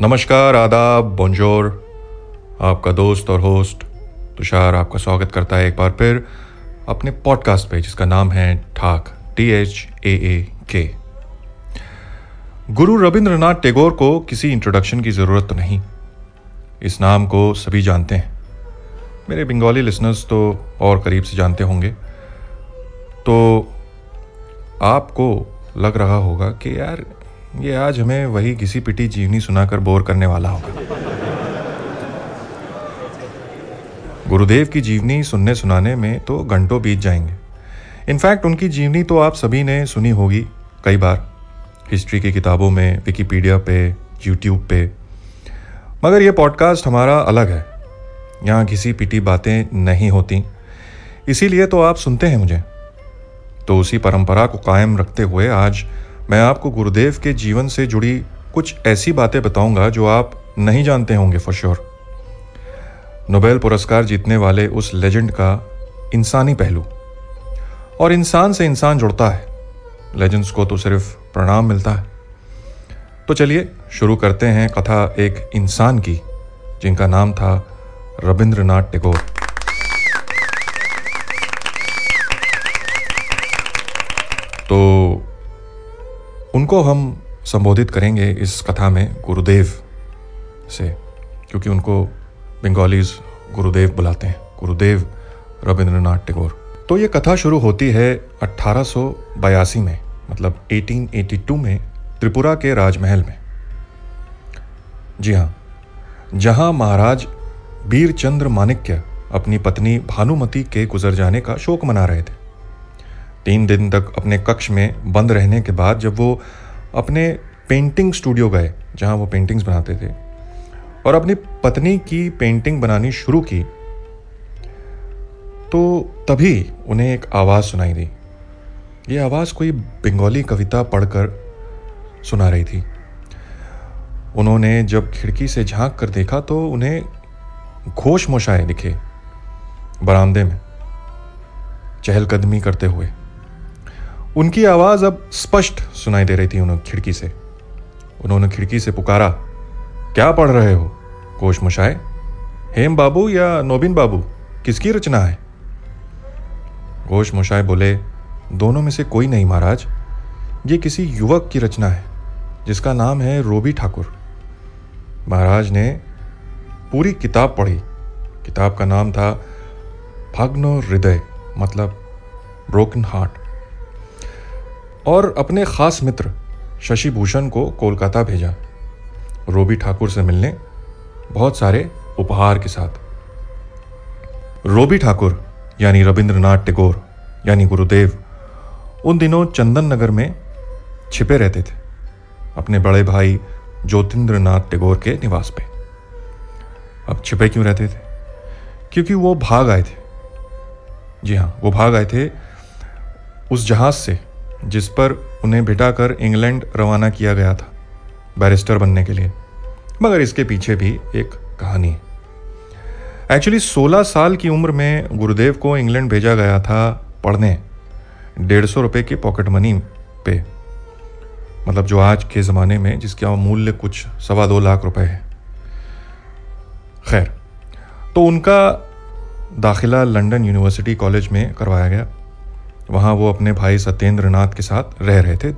नमस्कार, आदाब बोंजोर आपका दोस्त और होस्ट तुषार आपका स्वागत करता है एक बार फिर। अपने पॉडकास्ट पे, जिसका नाम है ठाक टी एच ए ए के गुरु रविंद्रनाथ टैगोर को किसी इंट्रोडक्शन की ज़रूरत तो नहीं। इस नाम को सभी जानते हैं। मेरे बंगाली लिसनर्स तो और करीब से जानते होंगे। तो आपको लग रहा होगा कि यार, ये आज हमें वही घिसी पिटी जीवनी सुनाकर बोर करने वाला होगा। गुरुदेव की जीवनी सुनने सुनाने में तो घंटों बीत जाएँगे। इनफैक्ट उनकी जीवनी तो आप सभी ने सुनी होगी कई बार। हिस्ट्री की किताबों में विकीपीडिया पे यूट्यूब पे। मगर ये पॉडकास्ट हमारा अलग है। यहाँ घिसी पिटी बातें नहीं होती। इसीलिए तो आप सुनते हैं मुझे। तो उसी परंपरा को कायम रखते हुए आज मैं आपको गुरुदेव के जीवन से जुड़ी कुछ ऐसी बातें बताऊँगा जो आप नहीं जानते होंगे फॉर श्योर नोबेल पुरस्कार जीतने वाले उस लेजेंड का इंसानी पहलू। और इंसान से इंसान जुड़ता है। लेजेंड्स को तो सिर्फ़ प्रणाम मिलता है। तो चलिए, शुरू करते हैं कथा एक इंसान की, जिनका नाम था रविंद्रनाथ टैगोर। तो उनको हम संबोधित करेंगे इस कथा में गुरुदेव से, क्योंकि उनको बंगालीज गुरुदेव बुलाते हैं। गुरुदेव रविंद्रनाथ टैगोर। तो ये कथा शुरू होती है अट्ठारह में मतलब 1882 में त्रिपुरा के राजमहल में। जी हाँ जहाँ महाराज बीरचंद्र माणिक्य अपनी पत्नी भानुमति के गुजर जाने का शोक मना रहे थे। तीन दिन तक अपने कक्ष में बंद रहने के बाद जब वो अपने पेंटिंग स्टूडियो गए, जहाँ वो पेंटिंग्स बनाते थे और अपनी पत्नी की पेंटिंग बनानी शुरू की तो तभी उन्हें एक आवाज़ सुनाई दी। ये आवाज़ कोई बंगाली कविता पढ़कर सुना रही थी। उन्होंने जब खिड़की से झाँक कर देखा तो उन्हें घोष मोशाए दिखे बरामदे में, चहलकदमी करते हुए। उनकी आवाज़ अब स्पष्ट सुनाई दे रही थी उन्हें खिड़की से। उन्होंने खिड़की से पुकारा, क्या पढ़ रहे हो? कोश मुशाए हेम बाबू या नोबिन बाबू, किसकी रचना है? घोष मुशाए बोले, दोनों में से कोई नहीं महाराज, ये किसी युवक की रचना है, जिसका नाम है रोबी ठाकुर। महाराज ने पूरी किताब पढ़ी। किताब का नाम था भग्नो हृदय मतलब ब्रोकन हार्ट। और अपने खास मित्र शशि भूषण को कोलकाता भेजा। रोबी ठाकुर से मिलने बहुत सारे उपहार के साथ। रोबी ठाकुर, यानी रविंद्रनाथ टैगोर, यानी गुरुदेव, उन दिनों चंदन नगर में छिपे रहते थे, अपने बड़े भाई ज्योतिन्द्र नाथ टैगोर के निवास पे। अब छिपे क्यों रहते थे? क्योंकि वो भाग आए थे। जी हाँ वो भाग आए थे उस जहाज़ से, जिस पर उन्हें बिठाकर इंग्लैंड रवाना किया गया था, बैरिस्टर बनने के लिए। मगर इसके पीछे भी एक कहानी। है एक्चुअली 16 साल की उम्र में गुरुदेव को इंग्लैंड भेजा गया था पढ़ने, डेढ़ सौ रुपये की पॉकेट मनी पे। मतलब जो आज के ज़माने में जिसका मूल्य कुछ सवा दो लाख रुपए है। खैर तो उनका दाखिला लंदन यूनिवर्सिटी कॉलेज में करवाया गया। वहाँ वो अपने भाई सत्येंद्र नाथ के साथ रह रहे थे।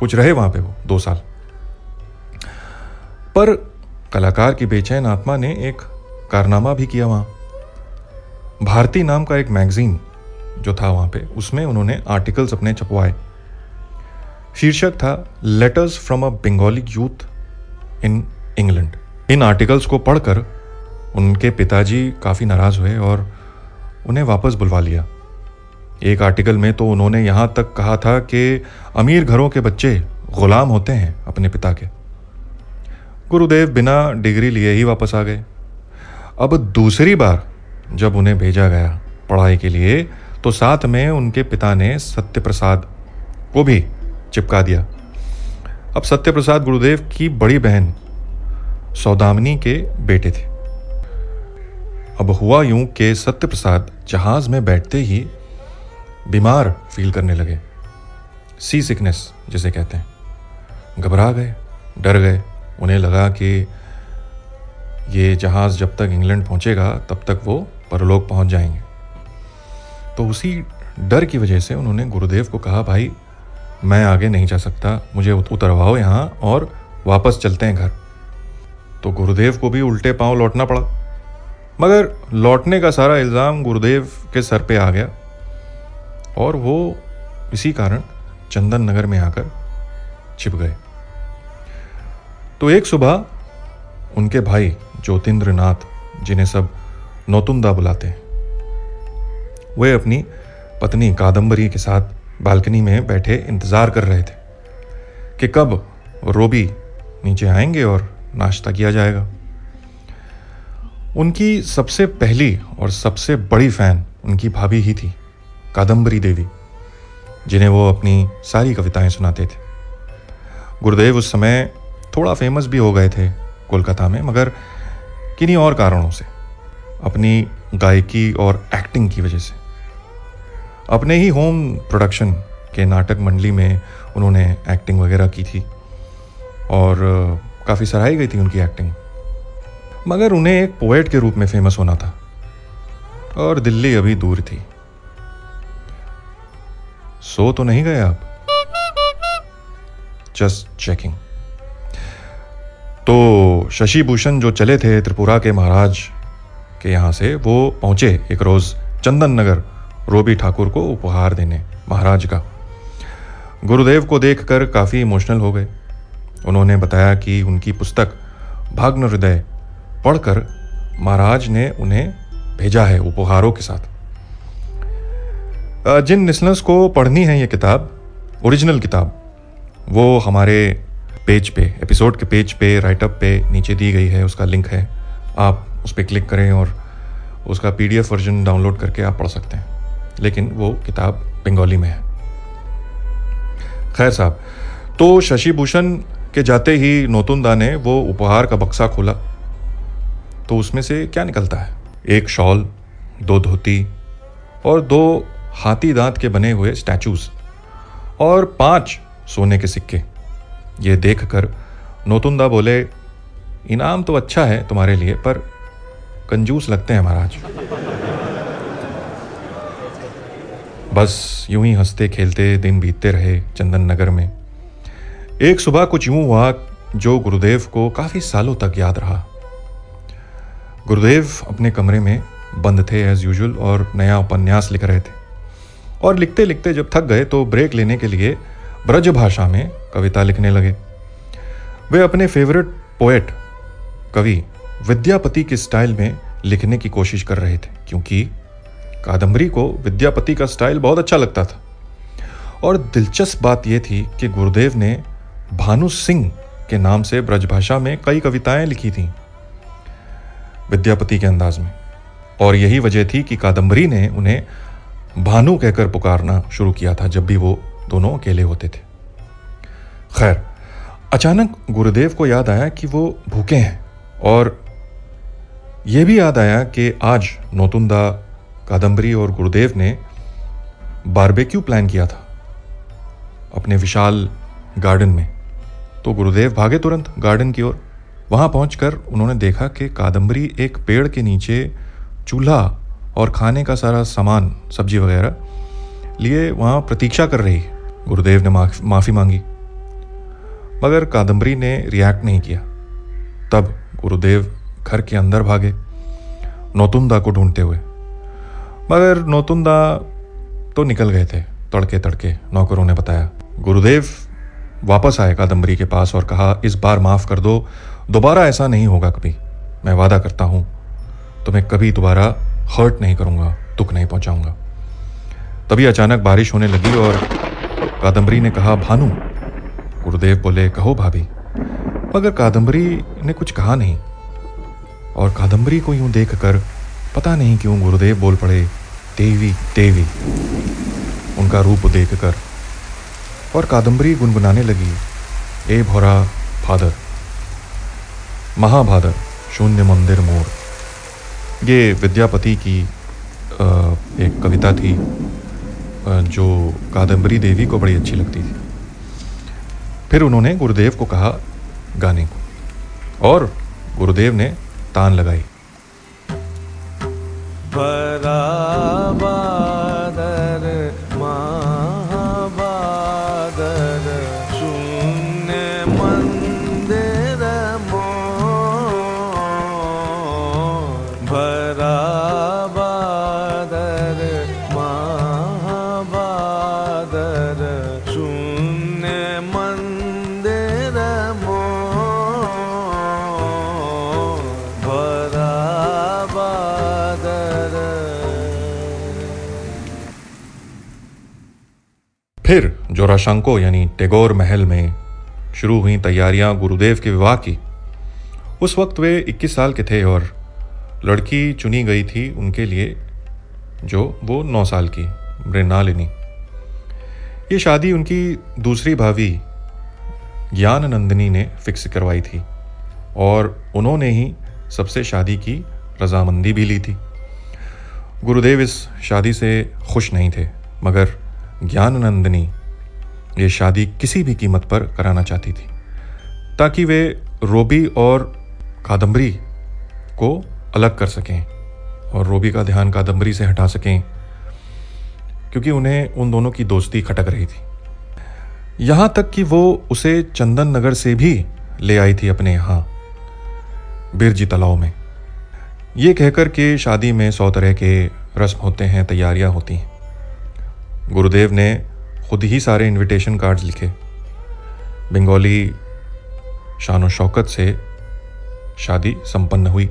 कुछ रहे वहाँ पे वो, दो साल। पर कलाकार की बेचैन आत्मा ने एक कारनामा भी किया वहाँ। भारती नाम का एक मैगजीन जो था वहाँ पे, उसमें उन्होंने आर्टिकल्स अपने छपवाए। शीर्षक था letters from a Bengali youth in England in articles को पढ़कर उनके पिताजी काफ़ी नाराज़ हुए और उन्हें वापस बुलवा लिया। एक आर्टिकल में तो उन्होंने यहाँ तक कहा था कि अमीर घरों के बच्चे गुलाम होते हैं अपने पिता के। गुरुदेव बिना डिग्री लिए ही वापस आ गए। अब दूसरी बार जब उन्हें भेजा गया पढ़ाई के लिए तो साथ में उनके पिता ने सत्य प्रसाद को भी चिपका दिया। अब सत्य प्रसाद गुरुदेव की बड़ी बहन सौदामनी के बेटे थे। अब हुआ यूँ कि सत्य प्रसाद जहाज़ में बैठते ही बीमार फील करने लगे। सी सिकनेस जिसे कहते हैं। घबरा गए, डर गए। उन्हें लगा कि ये जहाज़ जब तक इंग्लैंड पहुंचेगा, तब तक वो परलोक पहुँच जाएँगे। तो उसी डर की वजह से उन्होंने गुरुदेव को कहा, भाई, मैं आगे नहीं जा सकता, मुझे उतरवाओ यहाँ और वापस चलते हैं घर। तो गुरुदेव को भी उल्टे पाँव लौटना पड़ा। मगर लौटने का सारा इल्ज़ाम गुरुदेव के सर पे आ गया और वो इसी कारण चंदन नगर में आकर छिप गए। तो एक सुबह उनके भाई ज्योतिन्द्र नाथ जिन्हें सब नौतुंदा बुलाते हैं, वे अपनी पत्नी कादम्बरी के साथ बालकनी में बैठे इंतज़ार कर रहे थे कि कब रोबी नीचे आएँगे और नाश्ता किया जाएगा। उनकी सबसे पहली और सबसे बड़ी फ़ैन उनकी भाभी ही थी कादम्बरी देवी, जिन्हें वो अपनी सारी कविताएँ सुनाते थे। गुरुदेव उस समय थोड़ा फ़ेमस भी हो गए थे कोलकाता में, मगर किन्हीं और कारणों से, अपनी गायकी और एक्टिंग की वजह से। अपने ही होम प्रोडक्शन के नाटक मंडली में उन्होंने एक्टिंग वगैरह की थी और काफ़ी सराही गई थी उनकी एक्टिंग मगर उन्हें एक पोएट के रूप में फ़ेमस होना था और दिल्ली अभी दूर थी। सो तो नहीं गए आप? जस्ट चेकिंग तो शशि भूषण जो चले थे त्रिपुरा के महाराज के यहाँ से, वो पहुँचे एक रोज चंदन नगर रोबी ठाकुर को उपहार देने महाराज का। गुरुदेव को देखकर काफ़ी इमोशनल हो गए। उन्होंने बताया कि उनकी पुस्तक भाग्न हृदय पढ़कर महाराज ने उन्हें भेजा है उपहारों के साथ। जिन लिसनर्स को पढ़नी है ये किताब ओरिजिनल किताब, वो हमारे पेज पे एपिसोड के पेज पे राइटअप पे नीचे दी गई है, उसका लिंक है। आप उस पर क्लिक करें और उसका पीडीएफ वर्जन डाउनलोड करके आप पढ़ सकते हैं। लेकिन वो किताब बंगाली में है। खैर साहब तो शशि भूषण के जाते ही नोतुंदा ने वो उपहार का बक्सा खोला। तो उसमें से क्या निकलता है? एक शॉल दो धोती और दो हाथी दांत के बने हुए स्टैचूज और पाँच सोने के सिक्के। ये देख कर नोतुंदा बोले, इनाम तो अच्छा है तुम्हारे लिए, पर कंजूस लगते हैं महाराज। बस यूँ ही हँसते खेलते दिन बीतते रहे चंदन नगर में। एक सुबह कुछ यूँ हुआ जो गुरुदेव को काफ़ी सालों तक याद रहा। गुरुदेव अपने कमरे में बंद थे एज यूजल और नया उपन्यास लिख रहे थे। और लिखते लिखते जब थक गए तो ब्रेक लेने के लिए ब्रज भाषा में कविता लिखने लगे। वे अपने फेवरेट पोएट कवि विद्यापति के स्टाइल में लिखने की कोशिश कर रहे थे, क्योंकि कादम्बरी को विद्यापति का स्टाइल बहुत अच्छा लगता था। और दिलचस्प बात यह थी कि गुरुदेव ने भानु सिंह के नाम से ब्रजभाषा में कई कविताएँ लिखी थीं विद्यापति के अंदाज में। और यही वजह थी कि कादम्बरी ने उन्हें भानु कहकर पुकारना शुरू किया था, जब भी वो दोनों अकेले होते थे। खैर, अचानक गुरुदेव को याद आया कि वो भूखे हैं और यह भी याद आया कि आज नोतुंदा कादम्बरी और गुरुदेव ने बारबेक्यू प्लान किया था अपने विशाल गार्डन में। तो गुरुदेव भागे तुरंत गार्डन की ओर। वहाँ पहुंचकर उन्होंने देखा कि कादम्बरी एक पेड़ के नीचे चूल्हा और खाने का सारा सामान, सब्ज़ी वगैरह लिए वहाँ प्रतीक्षा कर रही। गुरुदेव ने माफ़ी मांगी। मगर कादम्बरी ने रिएक्ट नहीं किया। तब गुरुदेव घर के अंदर भागे, नौतुंदा को ढूंढते हुए। मगर नौतुंदा तो निकल गए थे तड़के तड़के नौकरों ने बताया। गुरुदेव वापस आए कादम्बरी के पास और कहा, इस बार माफ़ कर दो, दोबारा ऐसा नहीं होगा कभी। मैं वादा करता हूँ, तुम्हें कभी दोबारा हर्ट नहीं करूँगा, दुख नहीं पहुंचाऊँगा। तभी अचानक बारिश होने लगी और कादम्बरी ने कहा, भानु गुरुदेव बोले, कहो भाभी, मगर कादम्बरी ने कुछ कहा नहीं। और कादम्बरी को यूँ देखकर पता नहीं क्यों गुरुदेव बोल पड़े, देवी देवी। उनका रूप देखकर और कादम्बरी गुनगुनाने लगी, ए भोरा भादर, महाभादर, शून्य मंदिर मोर। ये विद्यापति की एक कविता थी जो कादम्बरी देवी को बड़ी अच्छी लगती थी। फिर उन्होंने गुरुदेव को कहा गाने को और गुरुदेव ने तान लगाई। फिर जोराशंको यानी टेगोर महल में शुरू हुई तैयारियाँ गुरुदेव के विवाह की। उस वक्त वे 21 साल के थे और लड़की चुनी गई थी उनके लिए, जो वो 9 साल की, मृणालिनी। ये शादी उनकी दूसरी भाभी ज्ञान नंदिनी ने फिक्स करवाई थी और उन्होंने ही सबसे शादी की रजामंदी भी ली थी। गुरुदेव इस शादी से खुश नहीं थे, मगर ज्ञाननंदिनी ये शादी किसी भी कीमत पर कराना चाहती थी, ताकि वे रोबी और कादम्बरी को अलग कर सकें और रोबी का ध्यान कादम्बरी से हटा सकें, क्योंकि उन्हें उन दोनों की दोस्ती खटक रही थी। यहाँ तक कि वो उसे चंदन नगर से भी ले आई थी अपने यहाँ, बिरजी तालाव में। ये कहकर के शादी में सौ तरह के रस्म होते हैं, तैयारियाँ होती हैं। गुरुदेव ने खुद ही सारे इनविटेशन कार्ड्स लिखे। बंगाली शान शौकत से शादी संपन्न हुई।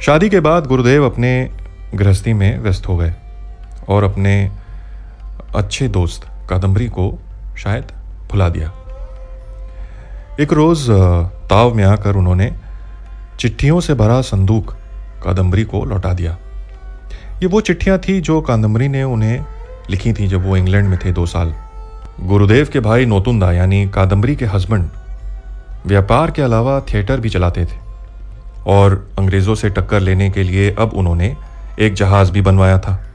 शादी के बाद गुरुदेव अपने गृहस्थी में व्यस्त हो गए और अपने अच्छे दोस्त कादम्बरी को शायद भुला दिया। एक रोज ताव में आकर उन्होंने चिट्ठियों से भरा संदूक कादम्बरी को लौटा दिया। ये वो चिट्ठियाँ थी जो कादम्बरी ने उन्हें लिखी थी जब वो इंग्लैंड में थे दो साल। गुरुदेव के भाई नोतुंदा, यानी कादम्बरी के हस्बैंड, व्यापार के अलावा थिएटर भी चलाते थे। और अंग्रेज़ों से टक्कर लेने के लिए अब उन्होंने एक जहाज़ भी बनवाया था।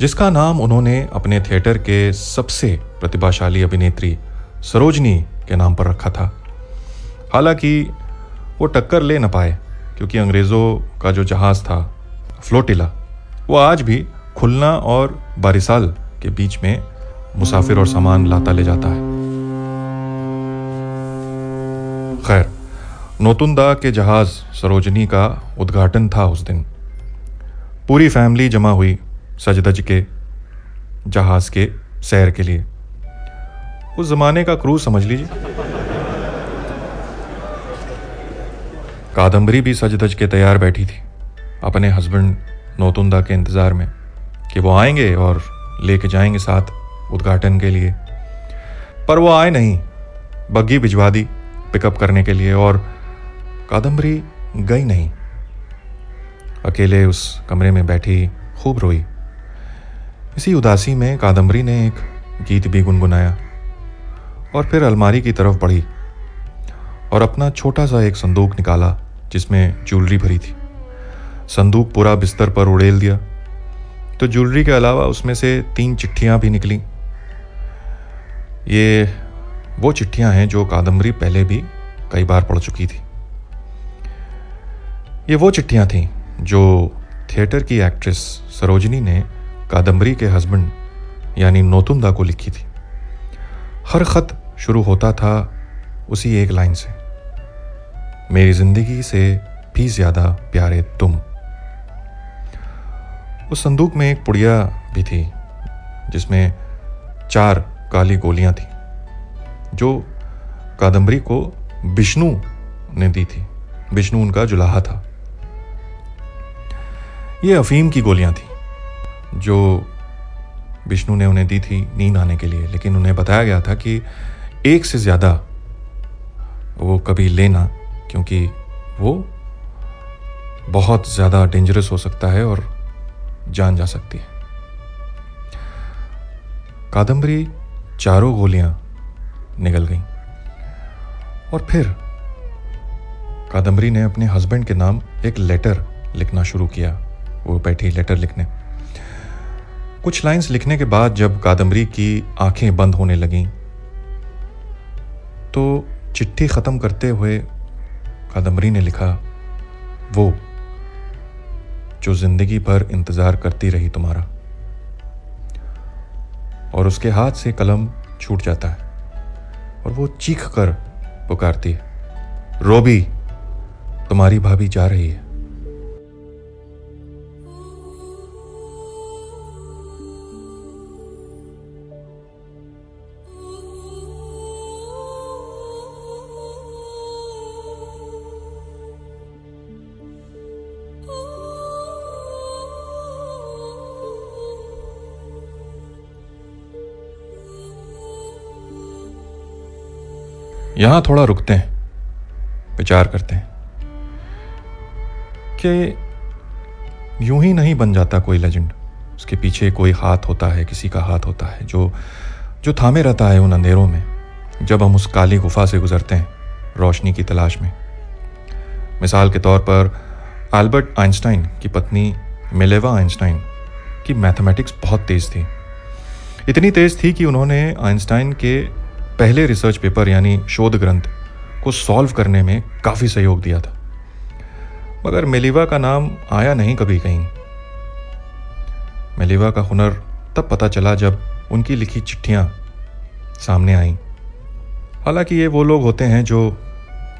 जिसका नाम उन्होंने अपने थिएटर के सबसे प्रतिभाशाली अभिनेत्री सरोजनी के नाम पर रखा था। हालाँकि वो टक्कर ले न पाए, क्योंकि अंग्रेज़ों का जो जहाज़ था, फ्लोटिला, वो आज भी खुलना और बारिसाल के बीच में मुसाफिर और सामान लाता ले जाता है। खैर, नोतुंदा के जहाज़ सरोजनी का उद्घाटन था उस दिन। पूरी फैमिली जमा हुई। सज धज के, जहाज़ के सैर के लिए। उस जमाने का क्रूज समझ लीजिए। कादम्बरी भी सज के तैयार बैठी थी। अपने हस्बैंड नोतुंदा के इंतज़ार में कि वो आएँगे और लेके जाएँगे साथ उद्घाटन के लिए। पर वो आए नहीं। बग्गी भिजवा दी पिकअप करने के लिए और कादम्बरी गई नहीं। अकेले उस कमरे में बैठी खूब रोई। इसी उदासी में कादम्बरी ने एक गीत भी गुनगुनाया और फिर अलमारी की तरफ़ बढ़ी और अपना छोटा सा एक संदूक निकाला, जिसमें ज्वेलरी भरी थी। संदूक पूरा बिस्तर पर उड़ेल दिया। तो ज्वेलरी के अलावा उसमें से तीन चिट्ठियाँ भी निकली। ये वो चिट्ठियाँ हैं जो कादम्बरी पहले भी कई बार पढ़ चुकी थी। ये वो चिट्ठियाँ थीं जो थिएटर की एक्ट्रेस सरोजनी ने कादम्बरी के हस्बैंड, यानी नोतुंदा को लिखी थी। हर खत शुरू होता था उसी एक लाइन से। मेरी ज़िंदगी से भी ज़्यादा प्यारे तुम। उस संदूक में एक पुड़िया भी थी, जिसमें चार काली गोलियाँ थी, जो कादम्बरी को विष्णु ने दी थी। विष्णु उनका जुलाहा था। ये अफीम की गोलियाँ थी। जो विष्णु ने उन्हें दी थी नींद आने के लिए, लेकिन उन्हें बताया गया था कि एक से ज़्यादा वो कभी लेना क्योंकि वो बहुत ज़्यादा डेंजरस हो सकता है और जान जा सकती है। कादम्बरी चारों गोलियाँ निकल गईं। और फिर कादम्बरी ने अपने हस्बैंड के नाम एक लेटर लिखना शुरू किया। वो बैठी लेटर लिखने। कुछ लाइंस लिखने के बाद जब कादम्बरी की आँखें बंद होने लगीं तो चिट्ठी ख़त्म करते हुए कादम्बरी ने लिखा, वो, जो ज़िंदगी भर इंतज़ार करती रही तुम्हारा, और उसके हाथ से कलम छूट जाता है, और वो चीख कर पुकारती है, रोबी, तुम्हारी भाभी जा रही है। यहाँ थोड़ा रुकते हैं, विचार करते हैं कि यूँ ही नहीं बन जाता कोई लेजेंड उसके पीछे कोई हाथ होता है, किसी का हाथ होता है, जो जो थामे रहता है उन अंधेरों में, जब हम उस काली गुफा से गुजरते हैं, रोशनी की तलाश में। मिसाल के तौर पर अल्बर्ट आइंस्टाइन की पत्नी मिलेवा आइंस्टाइन की मैथमेटिक्स बहुत तेज थी। इतनी तेज थी कि उन्होंने आइंस्टाइन के पहले रिसर्च पेपर यानी शोध ग्रंथ को सॉल्व करने में काफ़ी सहयोग दिया था। मगर मेलिवा का नाम आया नहीं कभी कहीं। मेलिवा का हुनर तब पता चला जब उनकी लिखी चिट्ठियाँ सामने आईं। हालाँकि ये वो लोग होते हैं जो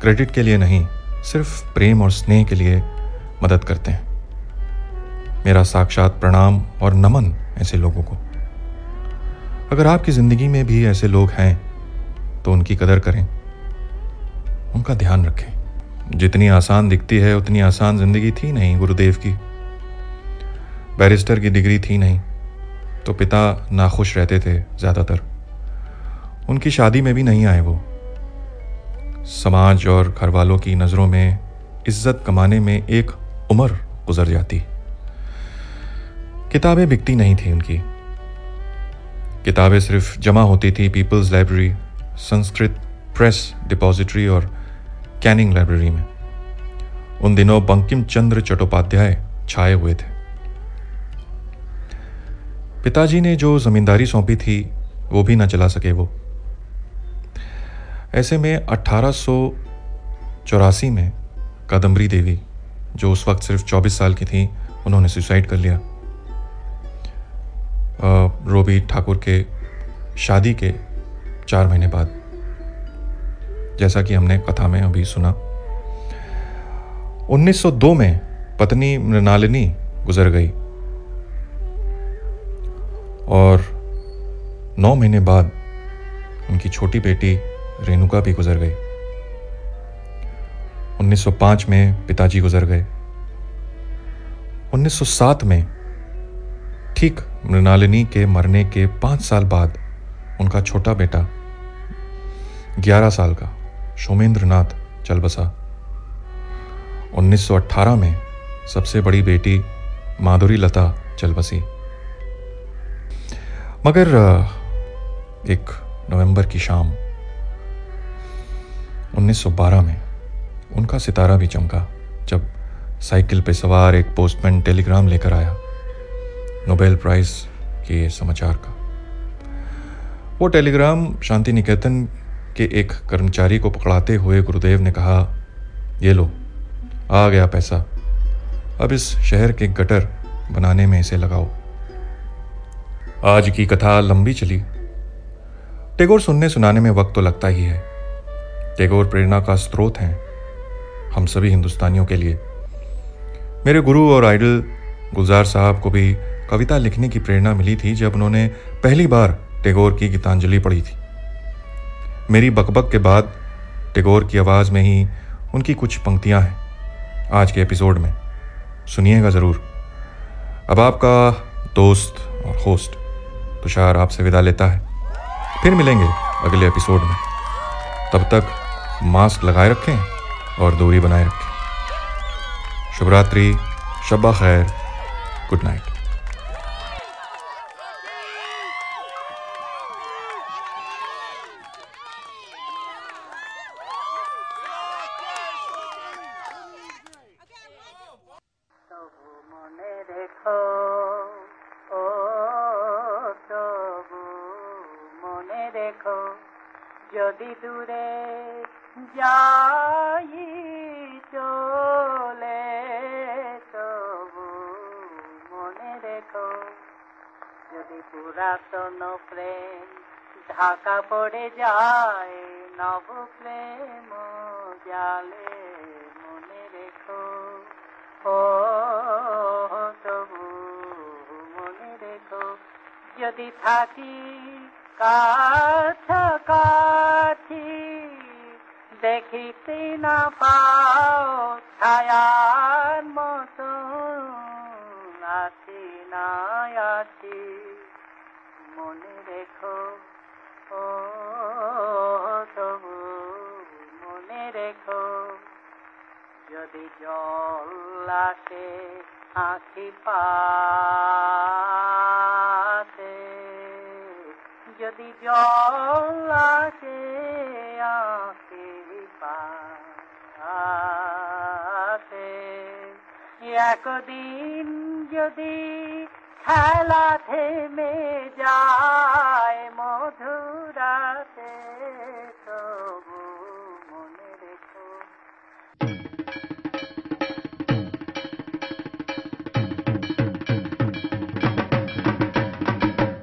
क्रेडिट के लिए नहीं, सिर्फ़ प्रेम और स्नेह के लिए मदद करते हैं। मेरा साक्षात प्रणाम और नमन ऐसे लोगों को। अगर आपकी ज़िंदगी में भी ऐसे लोग हैं तो उनकी कदर करें। उनका ध्यान रखें। जितनी आसान दिखती है, उतनी आसान ज़िंदगी थी नहीं गुरुदेव की। बैरिस्टर की डिग्री थी नहीं तो पिता नाखुश रहते थे ज़्यादातर। उनकी शादी में भी नहीं आए वो। समाज और घर वालों की नज़रों में, इज़्ज़त कमाने में एक उम्र गुजर जाती। किताबें बिकती नहीं थी उनकी। किताबें सिर्फ़ जमा होती थी, people's library Sanskrit press depository और कैनिंग लाइब्रेरी में। उन दिनों बंकिम चंद्र चट्टोपाध्याय छाए हुए थे। पिताजी ने जो जमींदारी सौंपी थी, वो भी ना चला सके वो। ऐसे में अट्ठारह में कादम्बरी देवी, जो उस वक्त सिर्फ़ 24 साल की थी, उन्होंने सुसाइड कर लिया। रोबी ठाकुर के शादी के चार महीने बाद, जैसा कि हमने कथा में अभी सुना 1902 में पत्नी मृणालिनी गुजर गई। और नौ महीने बाद उनकी छोटी बेटी रेणुका भी गुजर गई। 1905 में पिताजी गुजर गए। 1907 में ठीक मृणालिनी के मरने के पाँच साल बाद उनका छोटा बेटा ग्यारह साल का सोमेंद्र नाथ चल बसा 1918 में सबसे बड़ी बेटी माधुरी लता चल बसी मगर एक नवंबर की शाम 1912 में उनका सितारा भी चमका, जब साइकिल पे सवार एक पोस्टमैन टेलीग्राम लेकर आया, नोबेल प्राइज के समाचार का। वो टेलीग्राम शांति निकेतन के एक कर्मचारी को पकड़ाते हुए गुरुदेव ने कहा, ये लो, आ गया पैसा। अब इस शहर के गटर बनाने में इसे लगाओ। आज की कथा लंबी चली। टेगोर सुनने सुनाने में वक्त तो लगता ही है। टेगोर प्रेरणा का स्रोत हैं हम सभी हिंदुस्तानियों के लिए। मेरे गुरु और आइडल गुलजार साहब को भी कविता लिखने की प्रेरणा मिली थी जब उन्होंने पहली बार टेगोर की गीतांजलि पढ़ी थी। मेरी बकबक के बाद टेगोर की आवाज़ में ही उनकी कुछ पंक्तियाँ हैं, आज के एपिसोड में। सुनिएगा ज़रूर। अब आपका दोस्त और होस्ट तुषार आपसे विदा लेता है। फिर मिलेंगे अगले एपिसोड में। तब तक मास्क लगाए रखें और दूरी बनाए रखें। शुभ रात्रि शब्बा खैर, गुड नाइट। ঢাকা পড়ে যায়, নব প্রেম জালে মনে রেখো। ও, তবু মনে রেখো, যদি থাকি কাছাকাছি, দেখিতে না পাও ছায়ার জল আসে আঁখি পাতে যদি জল আসে আঁখি পাতে একদিন যদি খেলা থেমে যায়